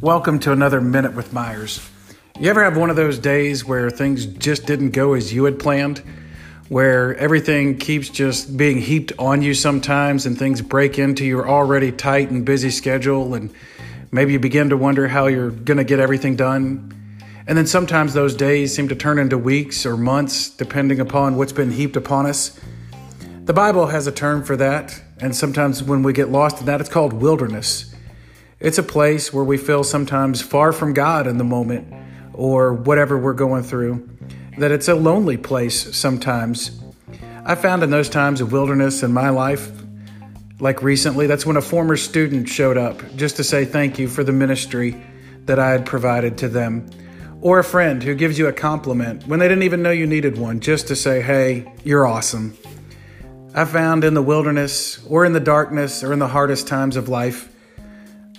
Welcome to another Minute with Myers. You ever have one of those days where things just didn't go as you had planned? Where everything keeps just being heaped on you sometimes and things break into your already tight and busy schedule, and maybe you begin to wonder how you're going to get everything done? And then sometimes those days seem to turn into weeks or months, depending upon what's been heaped upon us. The Bible has a term for that, and sometimes when we get lost in that, it's called wilderness. It's a place where we feel sometimes far from God in the moment or whatever we're going through, that it's a lonely place sometimes. I found in those times of wilderness in my life, like recently, that's when a former student showed up just to say thank you for the ministry that I had provided to them. Or a friend who gives you a compliment when they didn't even know you needed one, just to say, hey, you're awesome. I found in the wilderness or in the darkness or in the hardest times of life,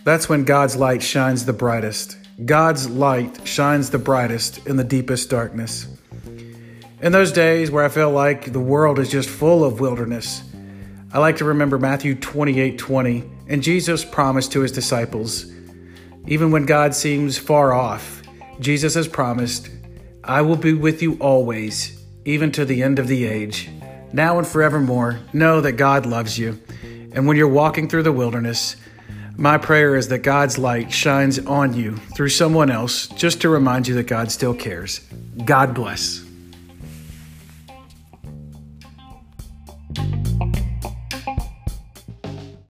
that's when God's light shines the brightest. God's light shines the brightest in the deepest darkness. In those days where I feel like the world is just full of wilderness, I like to remember Matthew 28 20 and Jesus' promise to his disciples. Even when God seems far off, Jesus has promised, I will be with you always, even to the end of the age. Now and forevermore, know that God loves you. And when you're walking through the wilderness, my prayer is that God's light shines on you through someone else just to remind you that God still cares. God bless.